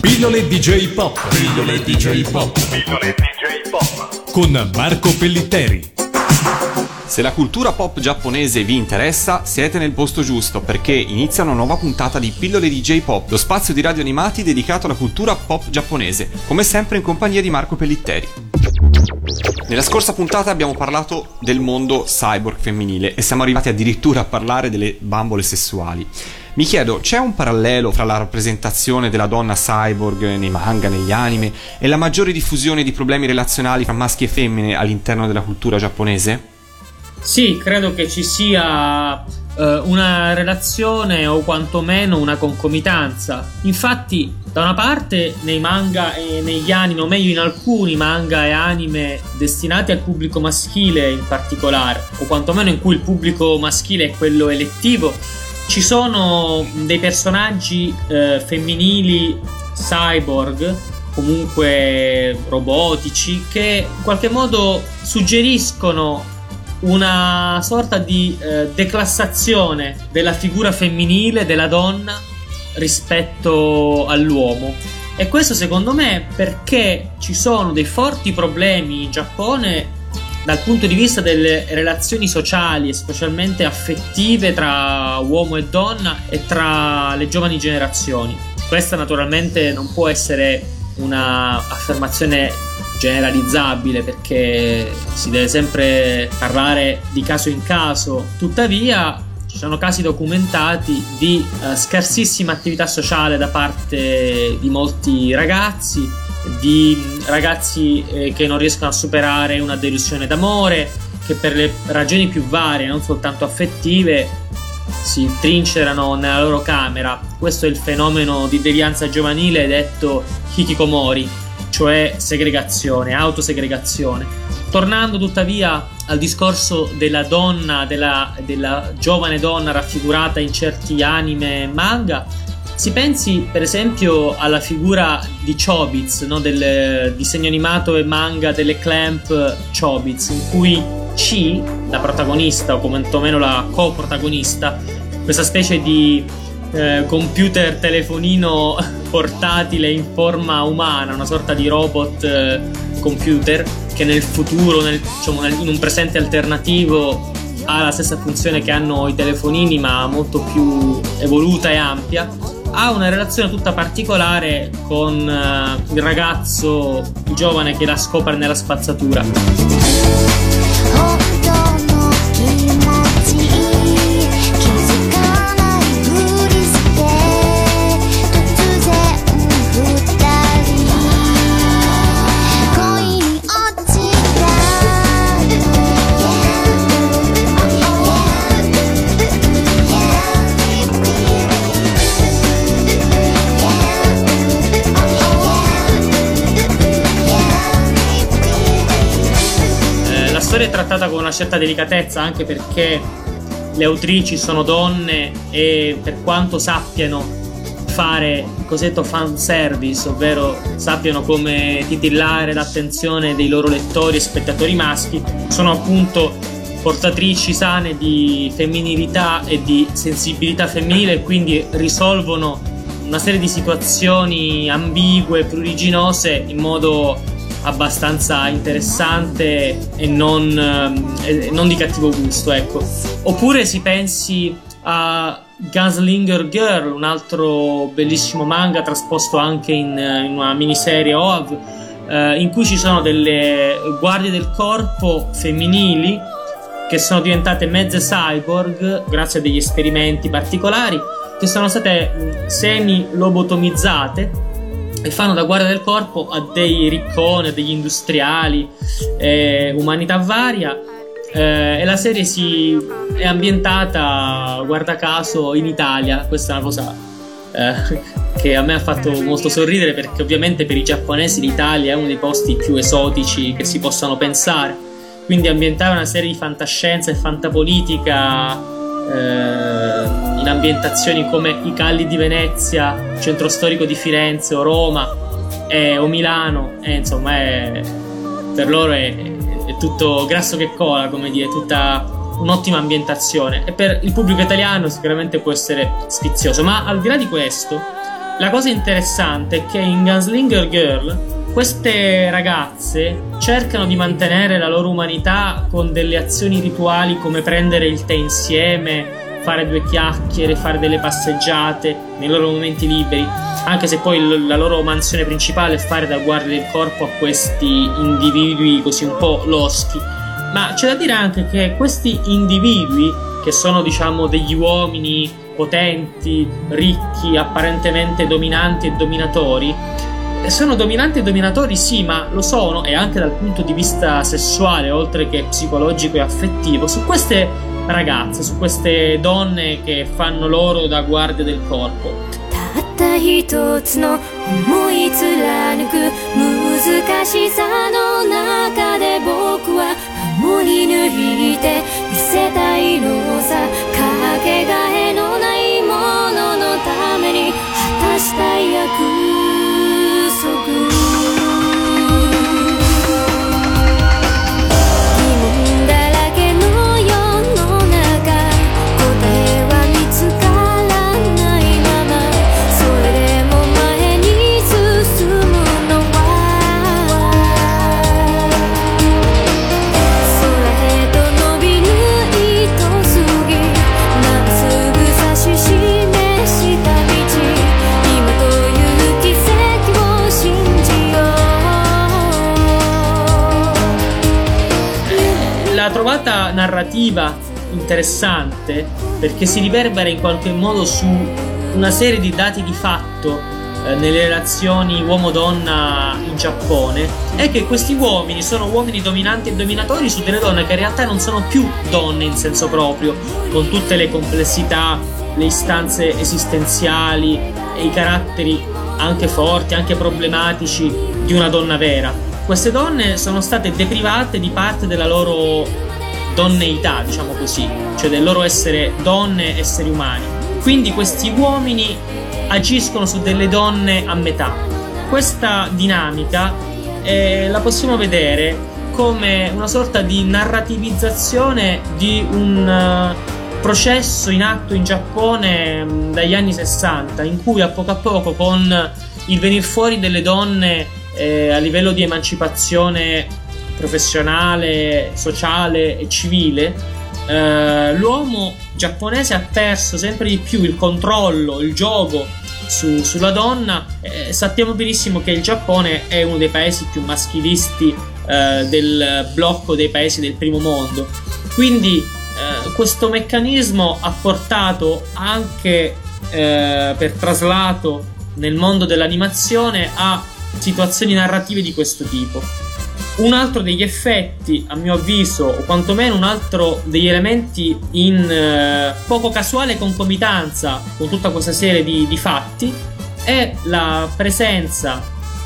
Pillole DJ Pop. Pillole DJ Pop. Pillole DJ Pop. Con Marco Pellitteri. Se la cultura pop giapponese vi interessa, siete nel posto giusto perché inizia una nuova puntata di Pillole DJ Pop, lo spazio di radio animati dedicato alla cultura pop giapponese, come sempre in compagnia di Marco Pellitteri. Nella scorsa puntata abbiamo parlato del mondo cyborg femminile e siamo arrivati addirittura a parlare delle bambole sessuali. Mi chiedo, c'è un parallelo fra la rappresentazione della donna cyborg nei manga, negli anime e la maggiore diffusione di problemi relazionali fra maschi e femmine all'interno della cultura giapponese? Sì, credo che ci sia eh, una relazione o quantomeno una concomitanza. Infatti, da una parte nei manga e negli anime, o meglio in alcuni manga e anime destinati al pubblico maschile in particolare, o quantomeno in cui il pubblico maschile è quello elettivo, ci sono dei personaggi eh, femminili cyborg, comunque robotici, che in qualche modo suggeriscono una sorta di eh, declassazione della figura femminile, della donna, rispetto all'uomo. E questo secondo me perché ci sono dei forti problemi in Giappone dal punto di vista delle relazioni sociali e specialmente affettive tra uomo e donna e tra le giovani generazioni. Questa naturalmente non può essere un'affermazione generalizzabile perché si deve sempre parlare di caso in caso. Tuttavia, ci sono casi documentati di uh, scarsissima attività sociale da parte di molti ragazzi, di ragazzi eh, che non riescono a superare una delusione d'amore, che per le ragioni più varie, non soltanto affettive, si trincerano nella loro camera. Questo è il fenomeno di devianza giovanile detto hikikomori cioè segregazione, autosegregazione. Tornando tuttavia al discorso della donna, della, della giovane donna raffigurata in certi anime e manga, si pensi per esempio alla figura di Chobits, no? del disegno animato e manga delle Clamp Chobits, in cui Chi, la protagonista o quantomeno la coprotagonista, questa specie di eh, computer telefonino portatile in forma umana, una sorta di robot eh, computer che nel futuro, nel, diciamo, nel, in un presente alternativo, ha la stessa funzione che hanno i telefonini, ma molto più evoluta e ampia. Ha una relazione tutta particolare con uh, il ragazzo giovane che la scopre nella spazzatura. Storia è trattata con una certa delicatezza anche perché le autrici sono donne e per quanto sappiano fare il cosiddetto fan service, ovvero sappiano come titillare l'attenzione dei loro lettori e spettatori maschi, sono appunto portatrici sane di femminilità e di sensibilità femminile e quindi risolvono una serie di situazioni ambigue, pruriginose in modo abbastanza interessante e non, eh, non di cattivo gusto, ecco. Oppure si pensi a Gunslinger Girl, un altro bellissimo manga trasposto anche in, in una miniserie OAV, eh, in cui ci sono delle guardie del corpo femminili che sono diventate mezze cyborg grazie a degli esperimenti particolari, che sono state semi-lobotomizzate e fanno da guardia del corpo a dei ricconi, a degli industriali, eh, umanità varia. Eh, e la serie si è ambientata, guarda caso, in Italia. Questa è una cosa eh, che a me ha fatto molto sorridere perché ovviamente per i giapponesi l'Italia è uno dei posti più esotici che si possano pensare. Quindi ambientare una serie di fantascienza e fantapolitica eh, in ambientazioni come i Calli di Venezia, centro storico di Firenze o Roma eh, o Milano, eh, insomma è, per loro è, è, tutto grasso che cola, come dire, tutta un'ottima ambientazione. E per il pubblico italiano sicuramente può essere sfizioso, ma al di là di questo La cosa interessante è che in Gunslinger Girl queste ragazze cercano di mantenere la loro umanità con delle azioni rituali come prendere il tè insieme, fare due chiacchiere, fare delle passeggiate nei loro momenti liberi, anche se poi la loro mansione principale è fare da guardia del corpo a questi individui così un po' loschi. Ma c'è da dire anche che questi individui, che sono diciamo degli uomini potenti, ricchi, apparentemente dominanti e dominatori, sono dominanti e dominatori, sì, ma lo sono, e anche dal punto di vista sessuale, oltre che psicologico e affettivo, su queste ragazze, su queste donne che fanno loro da guardia del corpo. たった一つの思い貫く難しさの中で僕は守り抜いて見せたいのさ narrativa interessante perché si riverbera in qualche modo su una serie di dati di fatto eh, nelle relazioni uomo-donna in Giappone è che questi uomini sono uomini dominanti e dominatori su delle donne che in realtà non sono più donne in senso proprio, con tutte le complessità, le istanze esistenziali e i caratteri anche forti, anche problematici di una donna vera. Queste donne sono state deprivate di parte della loro donneità, diciamo così, cioè del loro essere donne, esseri umani. Quindi questi uomini agiscono su delle donne a metà. Questa dinamica eh, la possiamo vedere come una sorta di narrativizzazione di un uh, processo in atto in Giappone mh, mm, dagli anni 60, in cui a poco a poco con il venir fuori delle donne eh, a livello di emancipazione professionale, sociale e civile, eh, l'uomo giapponese ha perso sempre di più il controllo, il gioco su, sulla donna. Eh, sappiamo benissimo che il Giappone è uno dei paesi più maschilisti eh, del blocco dei paesi del primo mondo. Quindi eh, questo meccanismo ha portato anche eh, per traslato nel mondo dell'animazione a situazioni narrative di questo tipo. Un altro degli effetti, a mio avviso, o quantomeno un altro degli elementi in eh, poco casuale concomitanza con tutta questa serie di, di fatti, è la presenza,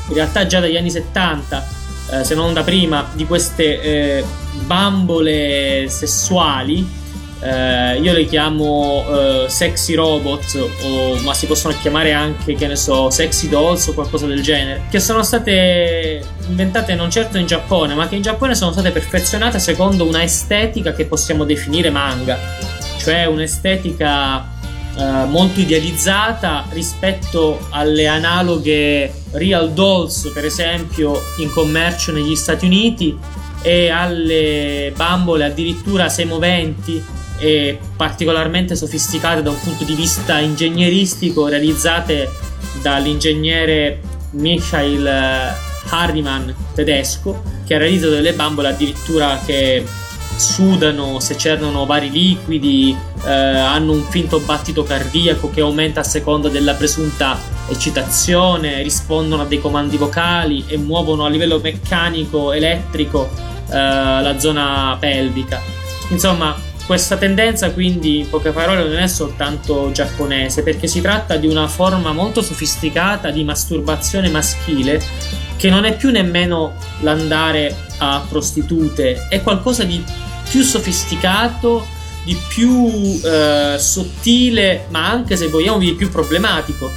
in realtà già dagli anni 70, eh, se non da prima, di queste eh, bambole sessuali eh, io le chiamo uh, sexy robot, o, ma si possono chiamare anche, che ne so, sexy dolls o qualcosa del genere, che sono state inventate non certo in Giappone, ma che in Giappone sono state perfezionate secondo una estetica che possiamo definire manga, cioè un'estetica uh, molto idealizzata rispetto alle analoghe real dolls, per esempio, in commercio negli Stati Uniti e alle bambole addirittura semoventi e particolarmente sofisticate da un punto di vista ingegneristico, realizzate dall'ingegnere Michael eh, Hardiman tedesco, che ha realizzato delle bambole addirittura che sudano, secernono vari liquidi, eh, hanno un finto battito cardiaco che aumenta a seconda della presunta eccitazione, rispondono a dei comandi vocali e muovono a livello meccanico, elettrico eh, la zona pelvica. Insomma, questa tendenza quindi, in poche parole, non è soltanto giapponese, perché si tratta di una forma molto sofisticata di masturbazione maschile che non è più nemmeno l'andare a prostitute, è qualcosa di più sofisticato, di più eh, sottile, ma anche se vogliamo di più problematico,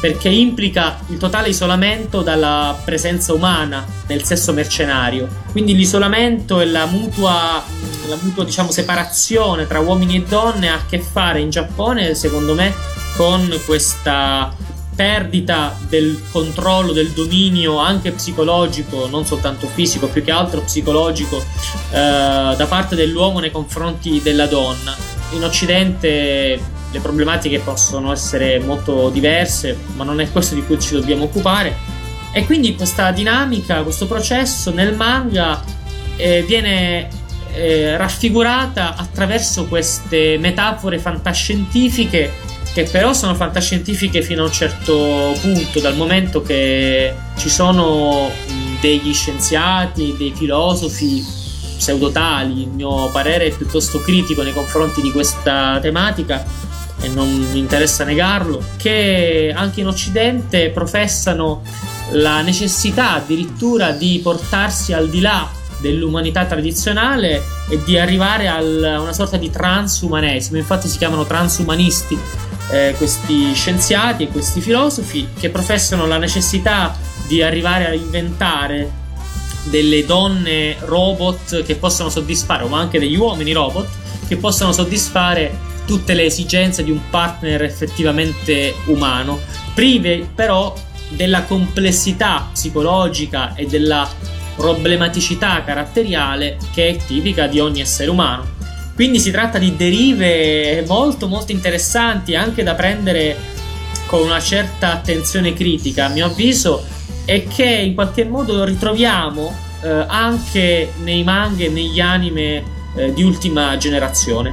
perché implica il totale isolamento dalla presenza umana nel sesso mercenario. Quindi l'isolamento e la mutua la mutua diciamo, separazione tra uomini e donne ha a che fare in Giappone, secondo me, con questa perdita del controllo, del dominio anche psicologico, non soltanto fisico, più che altro psicologico, eh, da parte dell'uomo nei confronti della donna. In Occidente le problematiche possono essere molto diverse, ma non è questo di cui ci dobbiamo occupare. E quindi questa dinamica, questo processo nel manga eh, viene eh, raffigurata attraverso queste metafore fantascientifiche che però sono fantascientifiche fino a un certo punto, dal momento che ci sono degli scienziati, dei filosofi pseudotali, il mio parere è piuttosto critico nei confronti di questa tematica e non mi interessa negarlo, che anche in Occidente professano la necessità addirittura di portarsi al di là dell'umanità tradizionale e di arrivare a una sorta di transumanesimo, infatti si chiamano transumanisti eh, questi scienziati e questi filosofi che professano la necessità di arrivare a inventare delle donne robot che possano soddisfare, ma anche degli uomini robot che possano soddisfare tutte le esigenze di un partner effettivamente umano, prive però della complessità psicologica e della problematicità caratteriale che è tipica di ogni essere umano. Quindi si tratta di derive molto molto interessanti anche da prendere con una certa attenzione critica, a mio avviso, e che in qualche modo ritroviamo eh, anche nei manga e negli anime eh, di ultima generazione.